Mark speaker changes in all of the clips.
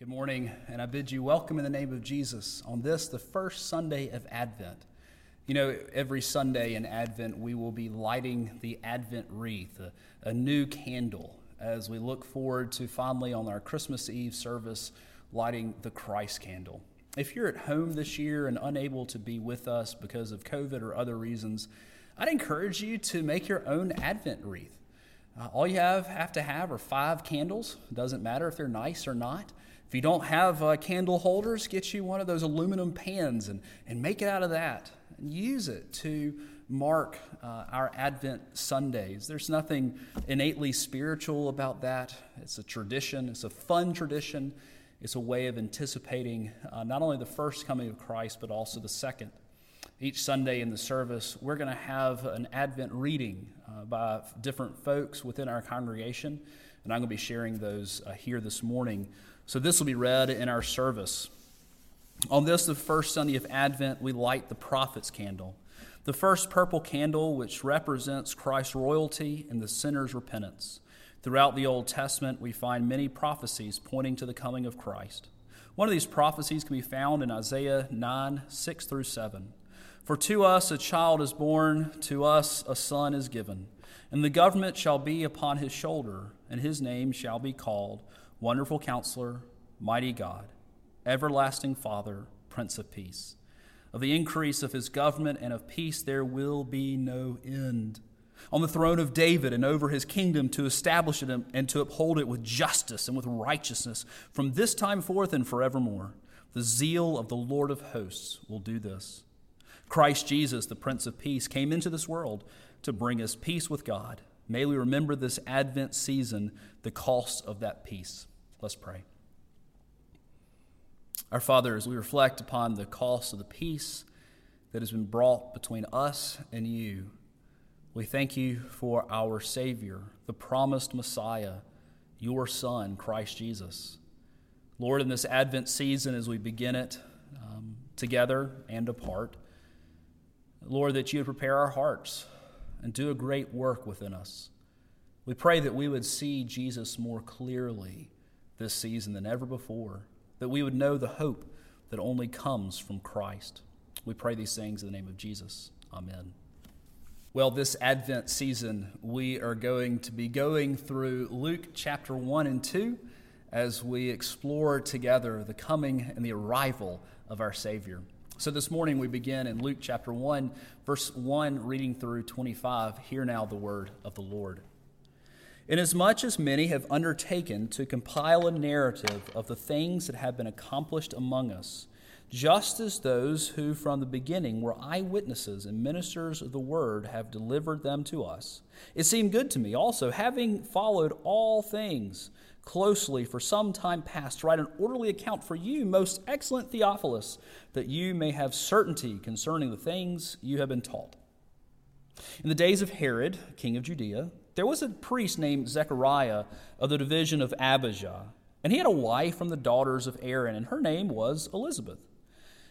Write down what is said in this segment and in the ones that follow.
Speaker 1: Good morning, and I bid you welcome in the name of Jesus on this, the first Sunday of Advent. You know, every Sunday in Advent, we will be lighting the Advent wreath, a, a new candle, as we look forward to finally on our Christmas Eve service lighting the Christ candle. If you're at home this year and unable to be with us because of COVID or other reasons, I'd encourage you to make your own Advent wreath. Uh, all you have, have to have are five candles. It doesn't matter if they're nice or not. If you don't have uh, candle holders, get you one of those aluminum pans and, and make it out of that. And use it to mark uh, our Advent Sundays. There's nothing innately spiritual about that. It's a tradition, it's a fun tradition. It's a way of anticipating uh, not only the first coming of Christ, but also the second. Each Sunday in the service, we're going to have an Advent reading uh, by different folks within our congregation, and I'm going to be sharing those uh, here this morning. So this will be read in our service. On this, the first Sunday of Advent, we light the prophet's candle. The first purple candle, which represents Christ's royalty and the sinner's repentance. Throughout the Old Testament, we find many prophecies pointing to the coming of Christ. One of these prophecies can be found in Isaiah 9 6 through 7. For to us a child is born, to us a son is given, and the government shall be upon his shoulder, and his name shall be called Wonderful Counselor, Mighty God, Everlasting Father, Prince of Peace. Of the increase of his government and of peace there will be no end. On the throne of David and over his kingdom to establish it and to uphold it with justice and with righteousness from this time forth and forevermore. The zeal of the Lord of hosts will do this. Christ Jesus, the Prince of Peace, came into this world to bring us peace with God. May we remember this Advent season the cost of that peace. Let's pray. Our Father, as we reflect upon the cost of the peace that has been brought between us and you, we thank you for our Savior, the promised Messiah, your Son, Christ Jesus. Lord, in this Advent season, as we begin it um, together and apart, Lord, that you would prepare our hearts and do a great work within us. We pray that we would see Jesus more clearly this season than ever before, that we would know the hope that only comes from Christ. We pray these things in the name of Jesus. Amen. Well, this Advent season, we are going to be going through Luke chapter 1 and 2 as we explore together the coming and the arrival of our Savior. So this morning we begin in Luke chapter 1, verse 1, reading through 25. Hear now the word of the Lord. Inasmuch as many have undertaken to compile a narrative of the things that have been accomplished among us, just as those who from the beginning were eyewitnesses and ministers of the word have delivered them to us, it seemed good to me also, having followed all things closely for some time past, to write an orderly account for you, most excellent Theophilus, that you may have certainty concerning the things you have been taught. In the days of Herod, king of Judea, there was a priest named Zechariah of the division of Abijah, and he had a wife from the daughters of Aaron, and her name was Elizabeth.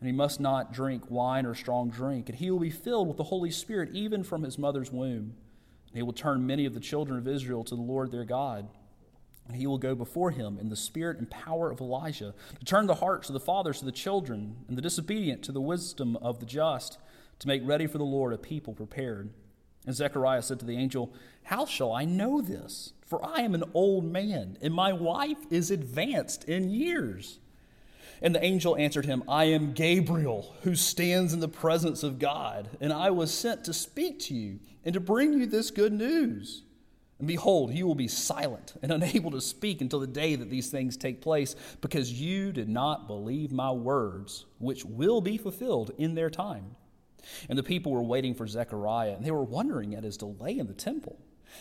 Speaker 1: And he must not drink wine or strong drink, and he will be filled with the Holy Spirit even from his mother's womb. And he will turn many of the children of Israel to the Lord their God. And he will go before him in the spirit and power of Elijah, to turn the hearts of the fathers to the children, and the disobedient to the wisdom of the just, to make ready for the Lord a people prepared. And Zechariah said to the angel, How shall I know this? For I am an old man, and my wife is advanced in years. And the angel answered him, I am Gabriel, who stands in the presence of God, and I was sent to speak to you and to bring you this good news. And behold, you will be silent and unable to speak until the day that these things take place, because you did not believe my words, which will be fulfilled in their time. And the people were waiting for Zechariah, and they were wondering at his delay in the temple.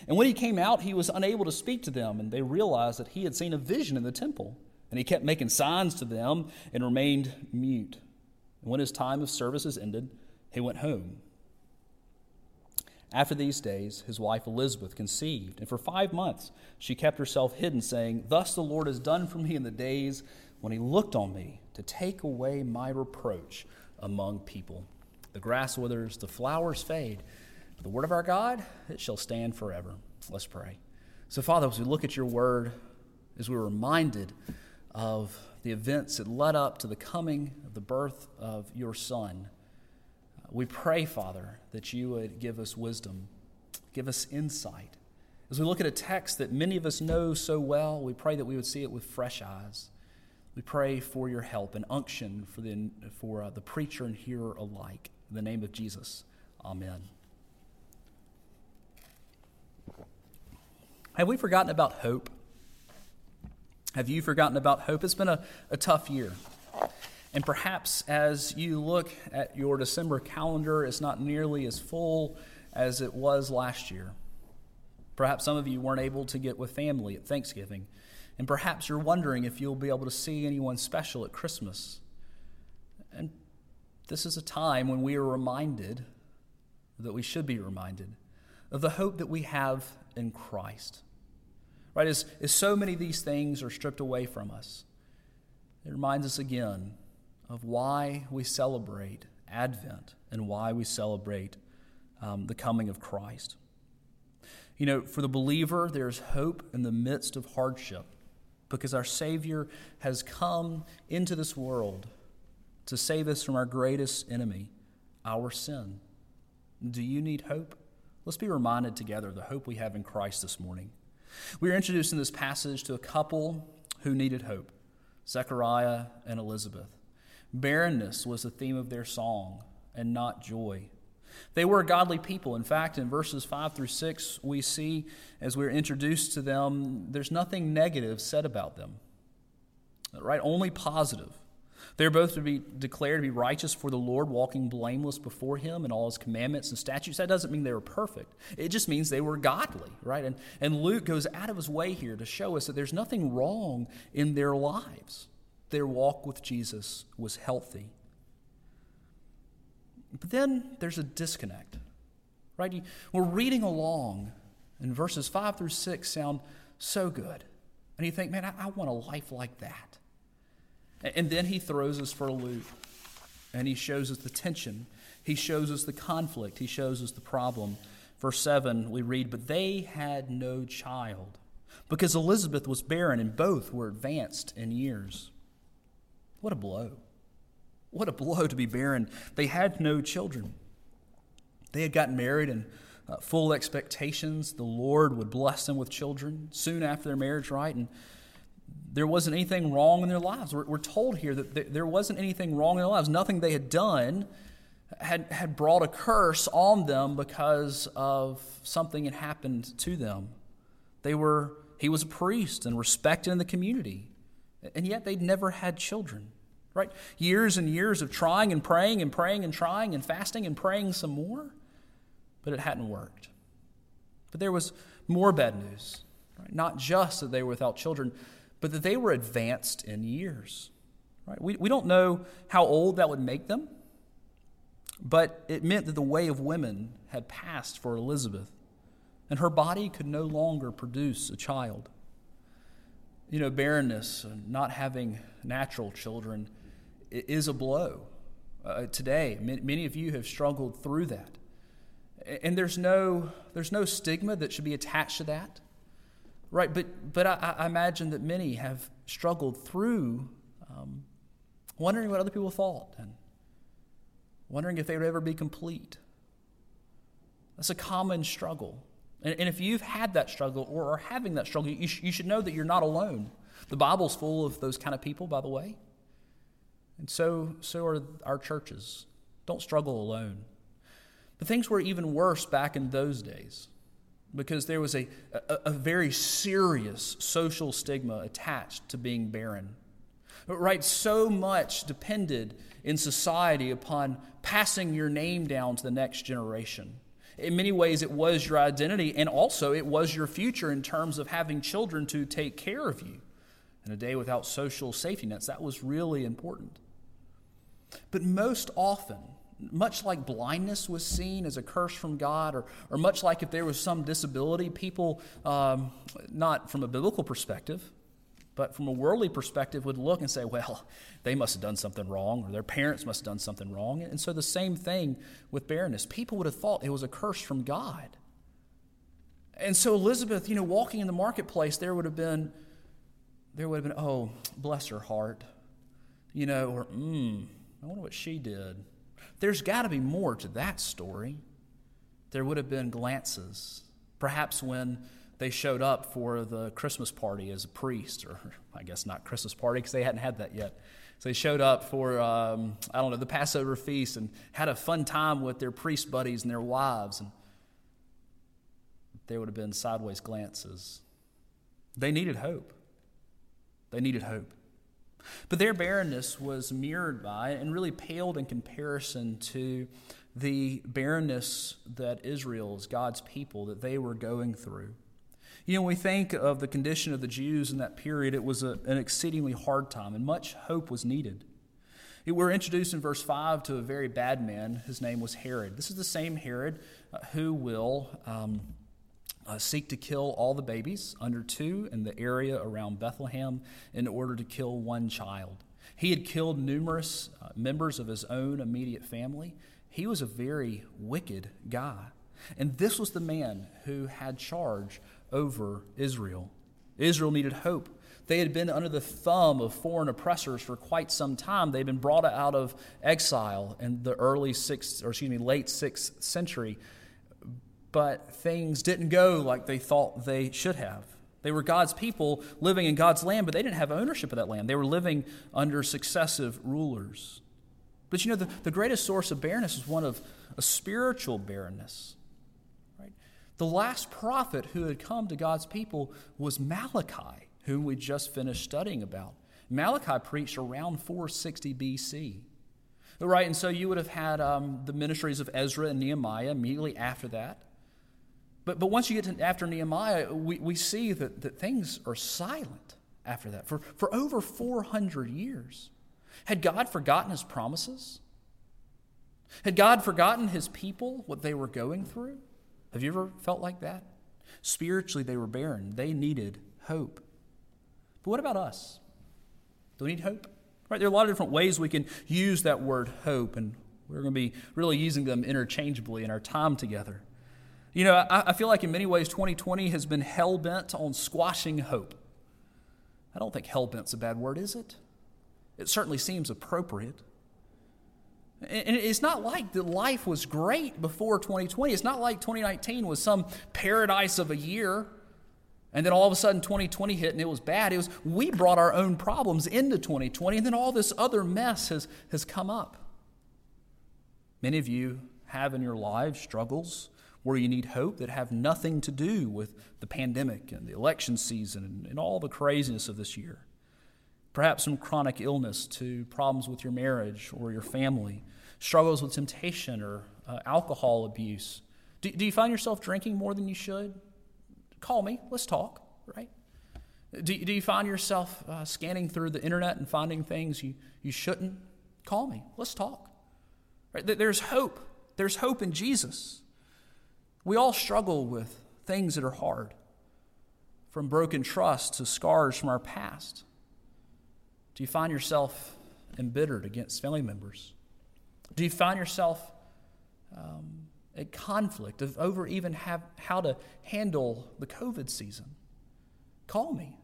Speaker 1: And when he came out, he was unable to speak to them, and they realized that he had seen a vision in the temple. And he kept making signs to them and remained mute. And when his time of services ended, he went home. After these days, his wife Elizabeth conceived, and for five months she kept herself hidden, saying, Thus the Lord has done for me in the days when he looked on me to take away my reproach among people. The grass withers, the flowers fade. But the word of our God, it shall stand forever. Let's pray. So, Father, as we look at your word, as we're reminded of the events that led up to the coming of the birth of your Son, we pray, Father, that you would give us wisdom, give us insight. As we look at a text that many of us know so well, we pray that we would see it with fresh eyes. We pray for your help and unction for the, for, uh, the preacher and hearer alike. In the name of Jesus, amen. Have we forgotten about hope? Have you forgotten about hope? It's been a, a tough year. And perhaps as you look at your December calendar, it's not nearly as full as it was last year. Perhaps some of you weren't able to get with family at Thanksgiving. And perhaps you're wondering if you'll be able to see anyone special at Christmas. And this is a time when we are reminded that we should be reminded of the hope that we have in Christ. Right? As, as so many of these things are stripped away from us, it reminds us again of why we celebrate Advent and why we celebrate um, the coming of Christ. You know, for the believer, there's hope in the midst of hardship because our Savior has come into this world to save us from our greatest enemy, our sin. Do you need hope? Let's be reminded together of the hope we have in Christ this morning. We are introduced in this passage to a couple who needed hope Zechariah and Elizabeth. Barrenness was the theme of their song and not joy. They were godly people. In fact, in verses 5 through 6, we see as we're introduced to them, there's nothing negative said about them, right? Only positive. They're both to be declared to be righteous for the Lord, walking blameless before Him in all His commandments and statutes. That doesn't mean they were perfect. It just means they were godly, right? And, and Luke goes out of his way here to show us that there's nothing wrong in their lives. Their walk with Jesus was healthy. But then there's a disconnect, right? We're reading along, and verses 5 through 6 sound so good. And you think, man, I, I want a life like that. And then he throws us for a loop and he shows us the tension. He shows us the conflict. He shows us the problem. Verse 7, we read, But they had no child because Elizabeth was barren and both were advanced in years. What a blow. What a blow to be barren. They had no children. They had gotten married and uh, full expectations the Lord would bless them with children soon after their marriage, right? And there wasn't anything wrong in their lives. We're, we're told here that there wasn't anything wrong in their lives. Nothing they had done had, had brought a curse on them because of something had happened to them. They were, he was a priest and respected in the community, and yet they'd never had children. Right? Years and years of trying and praying and praying and trying and fasting and praying some more, but it hadn't worked. But there was more bad news. Right? Not just that they were without children, but that they were advanced in years. Right? We, we don't know how old that would make them, but it meant that the way of women had passed for Elizabeth, and her body could no longer produce a child. You know, barrenness, not having natural children, is a blow. Uh, today, many of you have struggled through that. And there's no, there's no stigma that should be attached to that. Right, but, but I, I imagine that many have struggled through um, wondering what other people thought and wondering if they would ever be complete. That's a common struggle. And, and if you've had that struggle or are having that struggle, you, sh- you should know that you're not alone. The Bible's full of those kind of people, by the way. And so, so are our churches. Don't struggle alone. But things were even worse back in those days because there was a, a, a, very serious social stigma attached to being barren. Right? So much depended in society upon passing your name down to the next generation. In many ways, it was your identity, and also it was your future in terms of having children to take care of you. In a day without social safety nets, that was really important. But most often, much like blindness was seen as a curse from God, or, or much like if there was some disability, people, um, not from a biblical perspective, but from a worldly perspective, would look and say, well, they must have done something wrong, or their parents must have done something wrong. And so the same thing with barrenness. People would have thought it was a curse from God. And so Elizabeth, you know, walking in the marketplace, there would have been, there would have been, oh, bless her heart, you know, or, hmm, I wonder what she did. There's got to be more to that story. There would have been glances, perhaps when they showed up for the Christmas party as a priest, or I guess not Christmas party because they hadn't had that yet. So they showed up for, um, I don't know, the Passover feast and had a fun time with their priest buddies and their wives. And there would have been sideways glances. They needed hope. They needed hope. But their barrenness was mirrored by and really paled in comparison to the barrenness that Israel's, God's people, that they were going through. You know, when we think of the condition of the Jews in that period, it was a, an exceedingly hard time, and much hope was needed. We're introduced in verse 5 to a very bad man. His name was Herod. This is the same Herod uh, who will um, uh, seek to kill all the babies under two in the area around Bethlehem in order to kill one child. He had killed numerous uh, members of his own immediate family. He was a very wicked guy. And this was the man who had charge over Israel. Israel needed hope. They had been under the thumb of foreign oppressors for quite some time. They'd been brought out of exile in the early sixth, or excuse me, late sixth century but things didn't go like they thought they should have. They were God's people living in God's land, but they didn't have ownership of that land. They were living under successive rulers. But you know, the, the greatest source of barrenness is one of a spiritual barrenness. Right? The last prophet who had come to God's people was Malachi, whom we just finished studying about. Malachi preached around 460 BC. Right, and so you would have had um, the ministries of Ezra and Nehemiah immediately after that. But, but once you get to after Nehemiah, we, we see that, that things are silent after that for, for over 400 years. Had God forgotten his promises? Had God forgotten his people, what they were going through? Have you ever felt like that? Spiritually, they were barren. They needed hope. But what about us? Do we need hope? Right, there are a lot of different ways we can use that word hope, and we're going to be really using them interchangeably in our time together. You know, I, I feel like in many ways 2020 has been hell bent on squashing hope. I don't think hell bent's a bad word, is it? It certainly seems appropriate. And it's not like that life was great before 2020. It's not like 2019 was some paradise of a year and then all of a sudden 2020 hit and it was bad. It was we brought our own problems into 2020 and then all this other mess has, has come up. Many of you have in your lives struggles where you need hope that have nothing to do with the pandemic and the election season and, and all the craziness of this year. Perhaps some chronic illness to problems with your marriage or your family, struggles with temptation or uh, alcohol abuse. Do, do you find yourself drinking more than you should? Call me, let's talk, right? Do, do you find yourself uh, scanning through the internet and finding things you, you shouldn't? Call me, let's talk. Right? There's hope. There's hope in Jesus. We all struggle with things that are hard, from broken trust to scars from our past. Do you find yourself embittered against family members? Do you find yourself um, at conflict of over even have, how to handle the COVID season? Call me.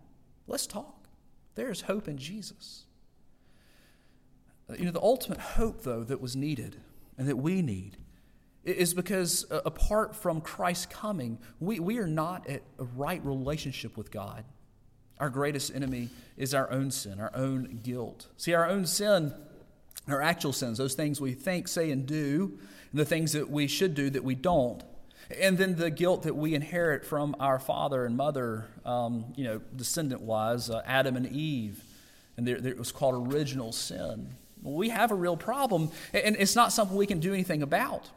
Speaker 1: Let's talk. There's hope in Jesus. You know, the ultimate hope, though, that was needed and that we need is because uh, apart from Christ's coming, we, we are not at a right relationship with God. Our greatest enemy is our own sin, our own guilt. See, our own sin our actual sins, those things we think, say, and do, and the things that we should do that we don't. And then the guilt that we inherit from our father and mother, um, you know, descendant wise, uh, Adam and Eve. And there, there, it was called original sin. We have a real problem, and it's not something we can do anything about.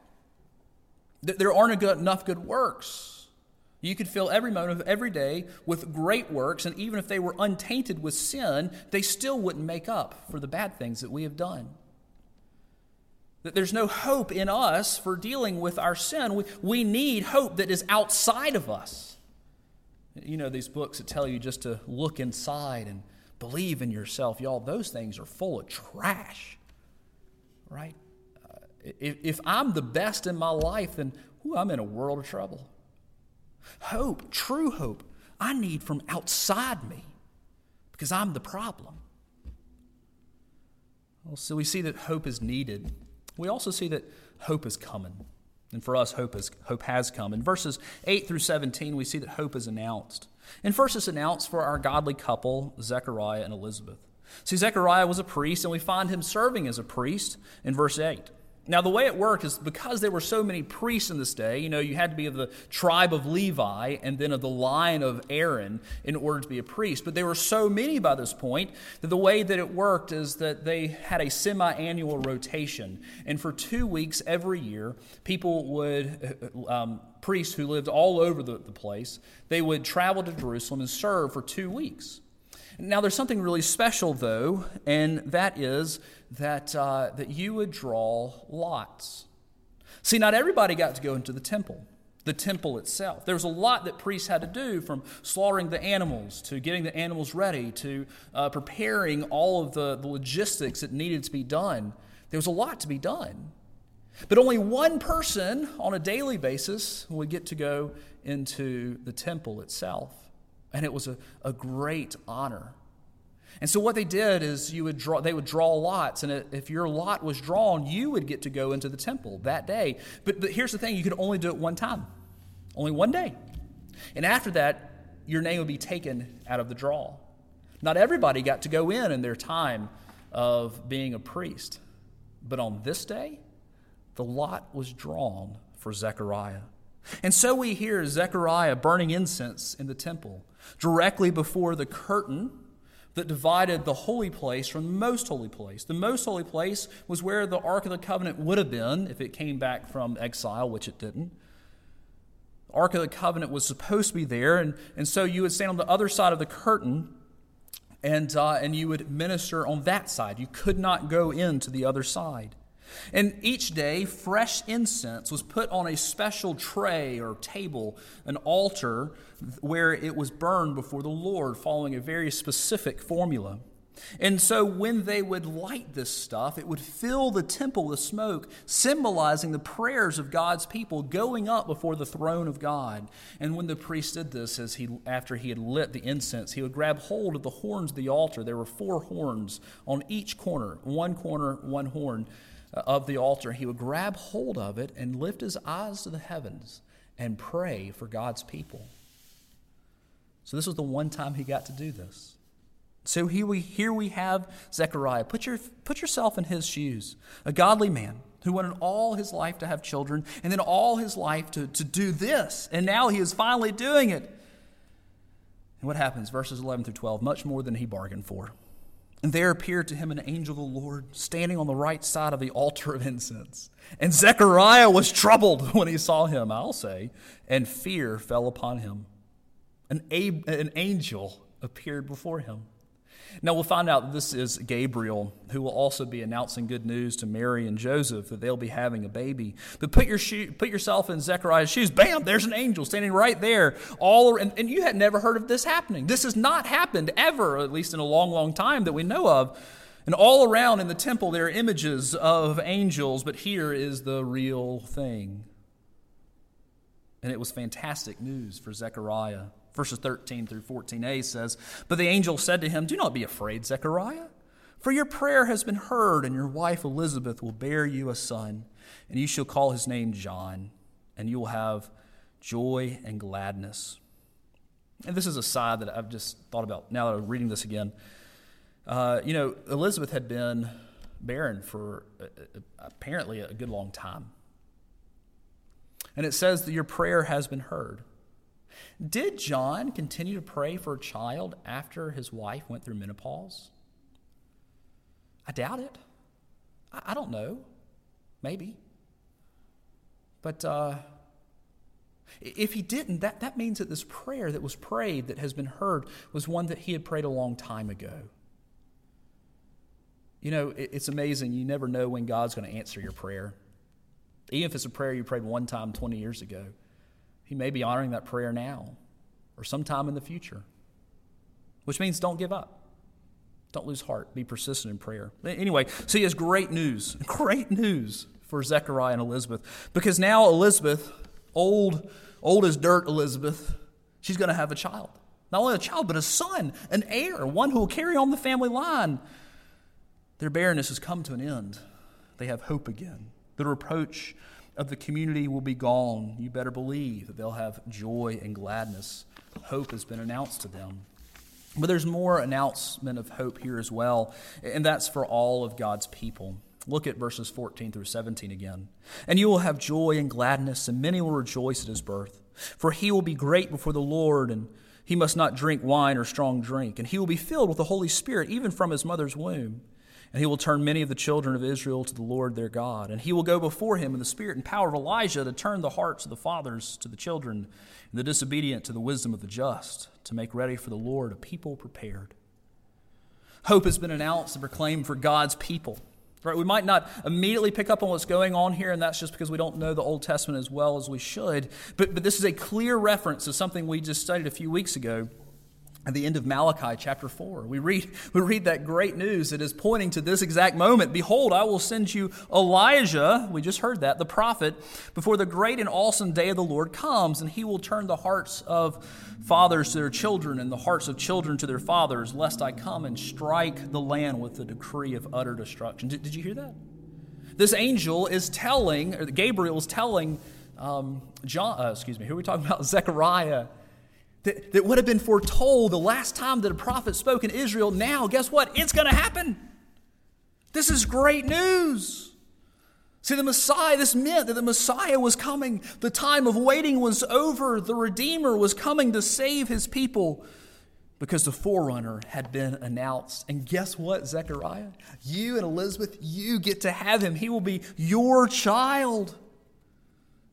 Speaker 1: There aren't enough good works. You could fill every moment of every day with great works, and even if they were untainted with sin, they still wouldn't make up for the bad things that we have done. That there's no hope in us for dealing with our sin. We, we need hope that is outside of us. You know, these books that tell you just to look inside and believe in yourself. Y'all, those things are full of trash, right? If, if I'm the best in my life, then ooh, I'm in a world of trouble. Hope, true hope, I need from outside me because I'm the problem. Well, so we see that hope is needed. We also see that hope is coming. And for us, hope, is, hope has come. In verses 8 through 17, we see that hope is announced. And first, it's announced for our godly couple, Zechariah and Elizabeth. See, Zechariah was a priest, and we find him serving as a priest in verse 8. Now, the way it worked is because there were so many priests in this day, you know, you had to be of the tribe of Levi and then of the line of Aaron in order to be a priest. But there were so many by this point that the way that it worked is that they had a semi annual rotation. And for two weeks every year, people would, uh, um, priests who lived all over the, the place, they would travel to Jerusalem and serve for two weeks. Now, there's something really special, though, and that is that, uh, that you would draw lots. See, not everybody got to go into the temple, the temple itself. There was a lot that priests had to do from slaughtering the animals to getting the animals ready to uh, preparing all of the, the logistics that needed to be done. There was a lot to be done. But only one person on a daily basis would get to go into the temple itself. And it was a, a great honor. And so what they did is you would draw, they would draw lots, and if your lot was drawn, you would get to go into the temple that day. But, but here's the thing: you could only do it one time, only one day, and after that, your name would be taken out of the draw. Not everybody got to go in in their time of being a priest, but on this day, the lot was drawn for Zechariah. And so we hear Zechariah burning incense in the temple directly before the curtain that divided the holy place from the most holy place. The most holy place was where the Ark of the Covenant would have been if it came back from exile, which it didn't. The Ark of the Covenant was supposed to be there, and, and so you would stand on the other side of the curtain and, uh, and you would minister on that side. You could not go into the other side. And each day, fresh incense was put on a special tray or table, an altar, where it was burned before the Lord, following a very specific formula. And so, when they would light this stuff, it would fill the temple with smoke, symbolizing the prayers of God's people going up before the throne of God. And when the priest did this, as he, after he had lit the incense, he would grab hold of the horns of the altar. There were four horns on each corner, one corner, one horn Uh, of the altar, he would grab hold of it and lift his eyes to the heavens and pray for God's people. So, this was the one time he got to do this. So, here we, here we have Zechariah. Put, your, put yourself in his shoes. A godly man who wanted all his life to have children and then all his life to, to do this. And now he is finally doing it. And what happens? Verses 11 through 12 much more than he bargained for. And there appeared to him an angel of the Lord standing on the right side of the altar of incense. And Zechariah was troubled when he saw him, I'll say, and fear fell upon him. An, an angel appeared before him. Now we'll find out this is Gabriel, who will also be announcing good news to Mary and Joseph that they'll be having a baby. But put, your shoe, put yourself in Zechariah's shoes. Bam, there's an angel standing right there. All and, and you had never heard of this happening. This has not happened ever, at least in a long, long time that we know of. And all around in the temple, there are images of angels, but here is the real thing. And it was fantastic news for Zechariah. Verses 13 through 14a says, But the angel said to him, Do not be afraid, Zechariah, for your prayer has been heard, and your wife Elizabeth will bear you a son, and you shall call his name John, and you will have joy and gladness. And this is a side that I've just thought about now that I'm reading this again. Uh, you know, Elizabeth had been barren for apparently a good long time. And it says that your prayer has been heard. Did John continue to pray for a child after his wife went through menopause? I doubt it. I don't know. Maybe. But uh, if he didn't, that, that means that this prayer that was prayed, that has been heard, was one that he had prayed a long time ago. You know, it, it's amazing. You never know when God's going to answer your prayer. Even if it's a prayer you prayed one time 20 years ago, He may be honoring that prayer now or sometime in the future, which means don't give up. Don't lose heart. Be persistent in prayer. Anyway, so he has great news, great news for Zechariah and Elizabeth because now Elizabeth, old, old as dirt Elizabeth, she's going to have a child. Not only a child, but a son, an heir, one who will carry on the family line. Their barrenness has come to an end. They have hope again. The reproach of the community will be gone. You better believe that they'll have joy and gladness. Hope has been announced to them. But there's more announcement of hope here as well, and that's for all of God's people. Look at verses 14 through 17 again. And you will have joy and gladness, and many will rejoice at his birth. For he will be great before the Lord, and he must not drink wine or strong drink. And he will be filled with the Holy Spirit, even from his mother's womb. And he will turn many of the children of Israel to the Lord their God. And he will go before him in the spirit and power of Elijah to turn the hearts of the fathers to the children, and the disobedient to the wisdom of the just, to make ready for the Lord a people prepared. Hope has been announced and proclaimed for God's people. Right? We might not immediately pick up on what's going on here, and that's just because we don't know the Old Testament as well as we should. But, but this is a clear reference to something we just studied a few weeks ago at the end of Malachi chapter 4. We read, we read that great news that is pointing to this exact moment. Behold, I will send you Elijah, we just heard that, the prophet, before the great and awesome day of the Lord comes, and he will turn the hearts of fathers to their children and the hearts of children to their fathers, lest I come and strike the land with the decree of utter destruction. Did, did you hear that? This angel is telling, or Gabriel is telling um, John, uh, excuse me, who are we talking about? Zechariah that, that would have been foretold the last time that a prophet spoke in Israel. Now, guess what? It's going to happen. This is great news. See, the Messiah, this meant that the Messiah was coming. The time of waiting was over. The Redeemer was coming to save his people because the forerunner had been announced. And guess what, Zechariah? You and Elizabeth, you get to have him. He will be your child.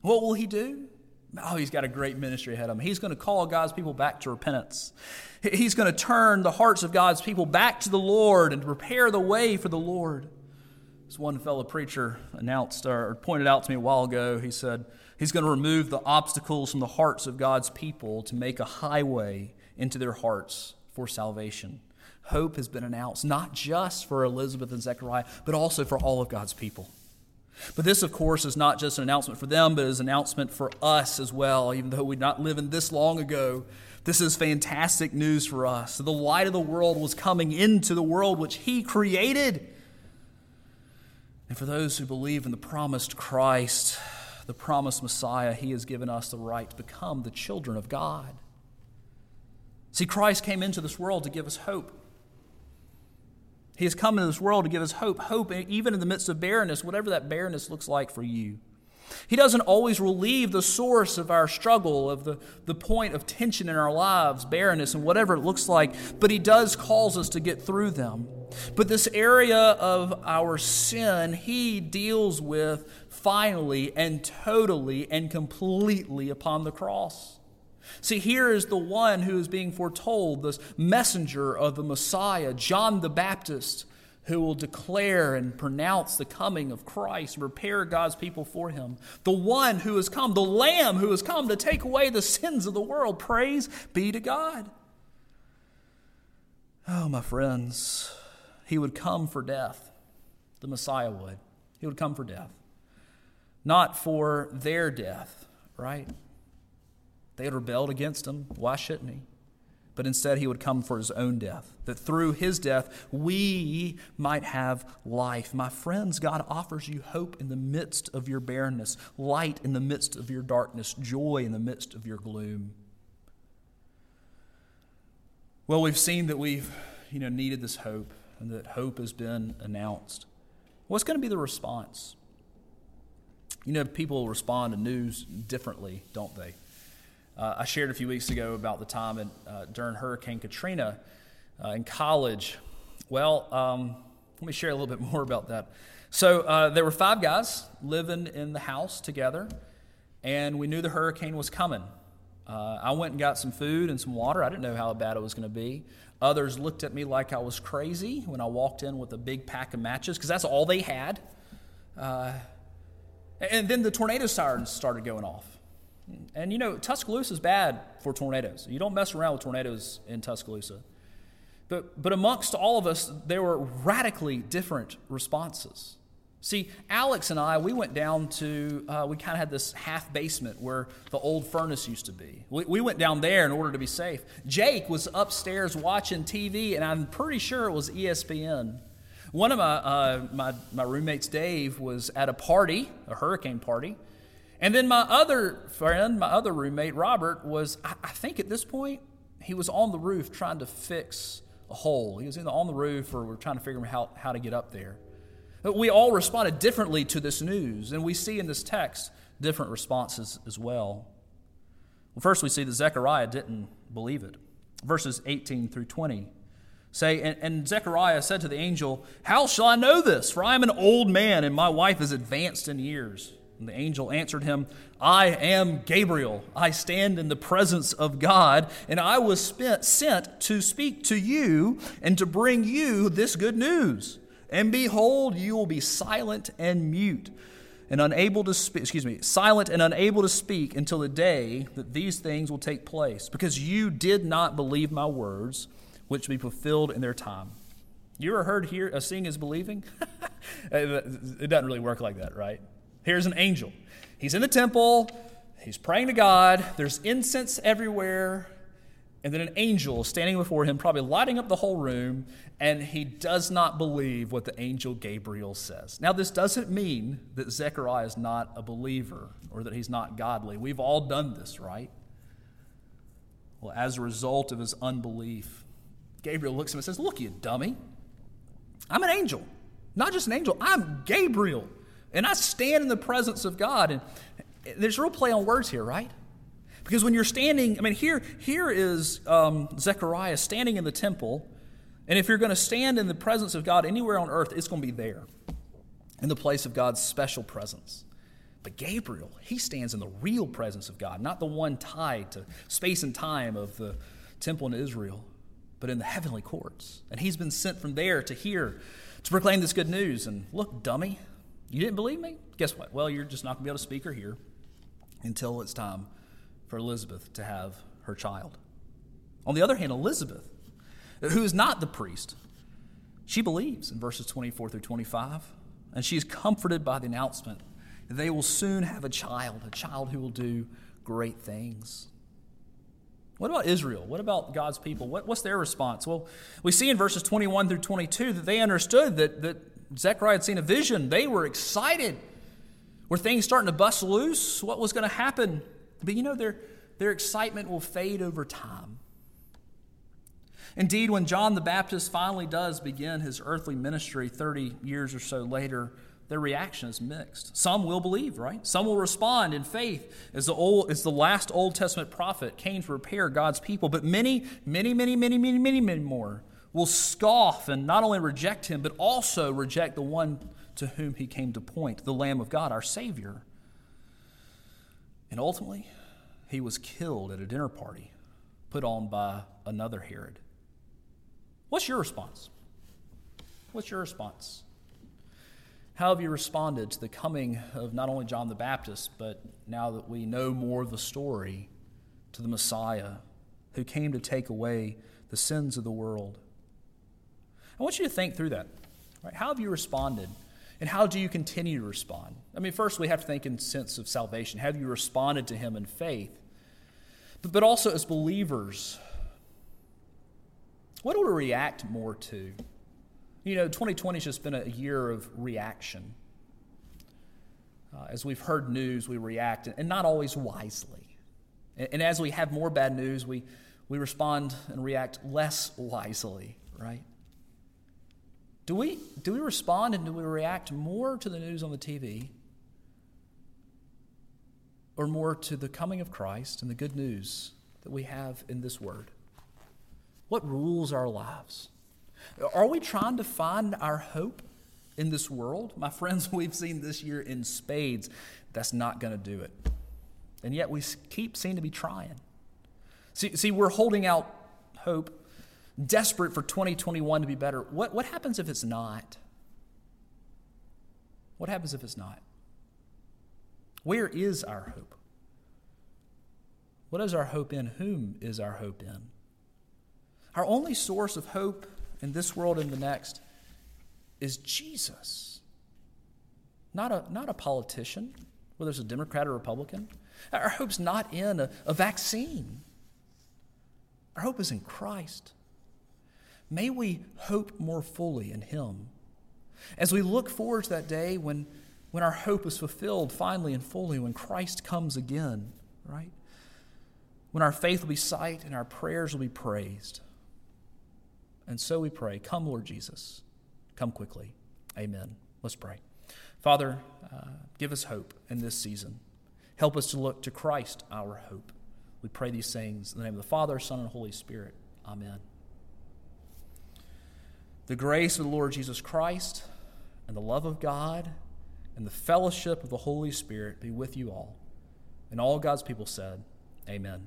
Speaker 1: What will he do? Oh, he's got a great ministry ahead of him. He's going to call God's people back to repentance. He's going to turn the hearts of God's people back to the Lord and prepare the way for the Lord. As one fellow preacher announced or pointed out to me a while ago, he said, He's going to remove the obstacles from the hearts of God's people to make a highway into their hearts for salvation. Hope has been announced, not just for Elizabeth and Zechariah, but also for all of God's people. But this, of course, is not just an announcement for them, but is an announcement for us as well, even though we're not living this long ago. This is fantastic news for us. The light of the world was coming into the world which He created. And for those who believe in the promised Christ, the promised Messiah, He has given us the right to become the children of God. See, Christ came into this world to give us hope. He has come into this world to give us hope, hope even in the midst of barrenness, whatever that barrenness looks like for you. He doesn't always relieve the source of our struggle, of the, the point of tension in our lives, barrenness, and whatever it looks like, but He does cause us to get through them. But this area of our sin, He deals with finally and totally and completely upon the cross. See, here is the one who is being foretold, this messenger of the Messiah, John the Baptist, who will declare and pronounce the coming of Christ, prepare God's people for him. The one who has come, the Lamb who has come to take away the sins of the world. Praise be to God. Oh, my friends, he would come for death. The Messiah would. He would come for death. Not for their death, right? They had rebelled against him. Why shouldn't he? But instead, he would come for his own death, that through his death, we might have life. My friends, God offers you hope in the midst of your barrenness, light in the midst of your darkness, joy in the midst of your gloom. Well, we've seen that we've you know, needed this hope and that hope has been announced. What's going to be the response? You know, people respond to news differently, don't they? Uh, I shared a few weeks ago about the time in, uh, during Hurricane Katrina uh, in college. Well, um, let me share a little bit more about that. So, uh, there were five guys living in the house together, and we knew the hurricane was coming. Uh, I went and got some food and some water. I didn't know how bad it was going to be. Others looked at me like I was crazy when I walked in with a big pack of matches because that's all they had. Uh, and then the tornado sirens started going off. And you know, Tuscaloosa is bad for tornadoes. You don't mess around with tornadoes in Tuscaloosa. But, but amongst all of us, there were radically different responses. See, Alex and I, we went down to, uh, we kind of had this half basement where the old furnace used to be. We, we went down there in order to be safe. Jake was upstairs watching TV, and I'm pretty sure it was ESPN. One of my, uh, my, my roommates, Dave, was at a party, a hurricane party. And then my other friend, my other roommate, Robert, was, I, think at this point, he was on the roof trying to fix a hole. He was in the, on the roof, or we are trying to figure out how, how to get up there. We all responded differently to this news, and we see in this text different responses as well. well first, we see that Zechariah didn't believe it. Verses 18 through 20 say, and, and Zechariah said to the angel, How shall I know this? For I am an old man, and my wife is advanced in years. And the angel answered him, I am Gabriel. I stand in the presence of God, and I was spent, sent to speak to you and to bring you this good news. And behold, you will be silent and mute and unable to speak, excuse me, silent and unable to speak until the day that these things will take place, because you did not believe my words, which will be fulfilled in their time. You ever heard here a uh, seeing is believing? it doesn't really work like that, right? Here's an angel. He's in the temple, he's praying to God, there's incense everywhere, and then an angel standing before him, probably lighting up the whole room, and he does not believe what the angel Gabriel says. Now, this doesn't mean that Zechariah is not a believer or that he's not godly. We've all done this, right? Well, as a result of his unbelief, Gabriel looks at him and says, Look, you dummy, I'm an angel. Not just an angel, I'm Gabriel. And I stand in the presence of God. And there's real play on words here, right? Because when you're standing, I mean, here, here is um, Zechariah standing in the temple, and if you're going to stand in the presence of God anywhere on earth, it's going to be there, in the place of God's special presence. But Gabriel, he stands in the real presence of God, not the one tied to space and time of the temple in Israel, but in the heavenly courts. And he's been sent from there to here to proclaim this good news. And look, dummy, you didn't believe me? Guess what? Well, you're just not going to be able to speak or hear until it's time for Elizabeth to have her child. On the other hand, Elizabeth, who is not the priest, she believes in verses 24 through 25, and she is comforted by the announcement that they will soon have a child, a child who will do great things. What about Israel? What about God's people? What, what's their response? Well, we see in verses 21 through 22 that they understood that, that Zechariah had seen a vision. They were excited. Were things starting to bust loose? What was going to happen? But you know, their, their excitement will fade over time. Indeed, when John the Baptist finally does begin his earthly ministry 30 years or so later, their reaction is mixed. Some will believe, right? Some will respond in faith as the, old, as the last Old Testament prophet came to prepare God's people. But many, many, many, many, many, many, many more will scoff and not only reject him, but also reject the one to whom he came to point, the Lamb of God, our Savior. And ultimately, he was killed at a dinner party put on by another Herod. What's your response? What's your response? How have you responded to the coming of not only John the Baptist, but now that we know more of the story, to the Messiah who came to take away the sins of the world? I want you to think through that. Right? How have you responded and how do you continue to respond? I mean, first, we have to think in sense of salvation. Have you responded to Him in faith? But, but also as believers, what do we react more to? You know, 2020 has just been a year of reaction. Uh, as we've heard news, we react, and not always wisely. And, and as we have more bad news, we, we respond and react less wisely, right? Do we, do we respond and do we react more to the news on the TV or more to the coming of Christ and the good news that we have in this word? What rules our lives? Are we trying to find our hope in this world? My friends, we've seen this year in spades that's not going to do it. And yet we keep seem to be trying. See, see, we're holding out hope, desperate for 2021 to be better. What, what happens if it's not? What happens if it's not? Where is our hope? What is our hope in? Whom is our hope in? Our only source of hope in this world and the next is Jesus. Not a, not a politician, whether it's a Democrat or Republican. Our hope's not in a, a vaccine. Our hope is in Christ. May we hope more fully in Him. As we look forward to that day when, when our hope is fulfilled finally and fully, when Christ comes again, right? When our faith will be sight and our prayers will be praised. And so we pray, Come, Lord Jesus, come quickly. Amen. Let's pray. Father, uh, give us hope in this season. Help us to look to Christ, our hope. We pray these things in the name of the Father, Son, and Holy Spirit. Amen. The grace of the Lord Jesus Christ and the love of God and the fellowship of the Holy Spirit be with you all. And all God's people said, Amen.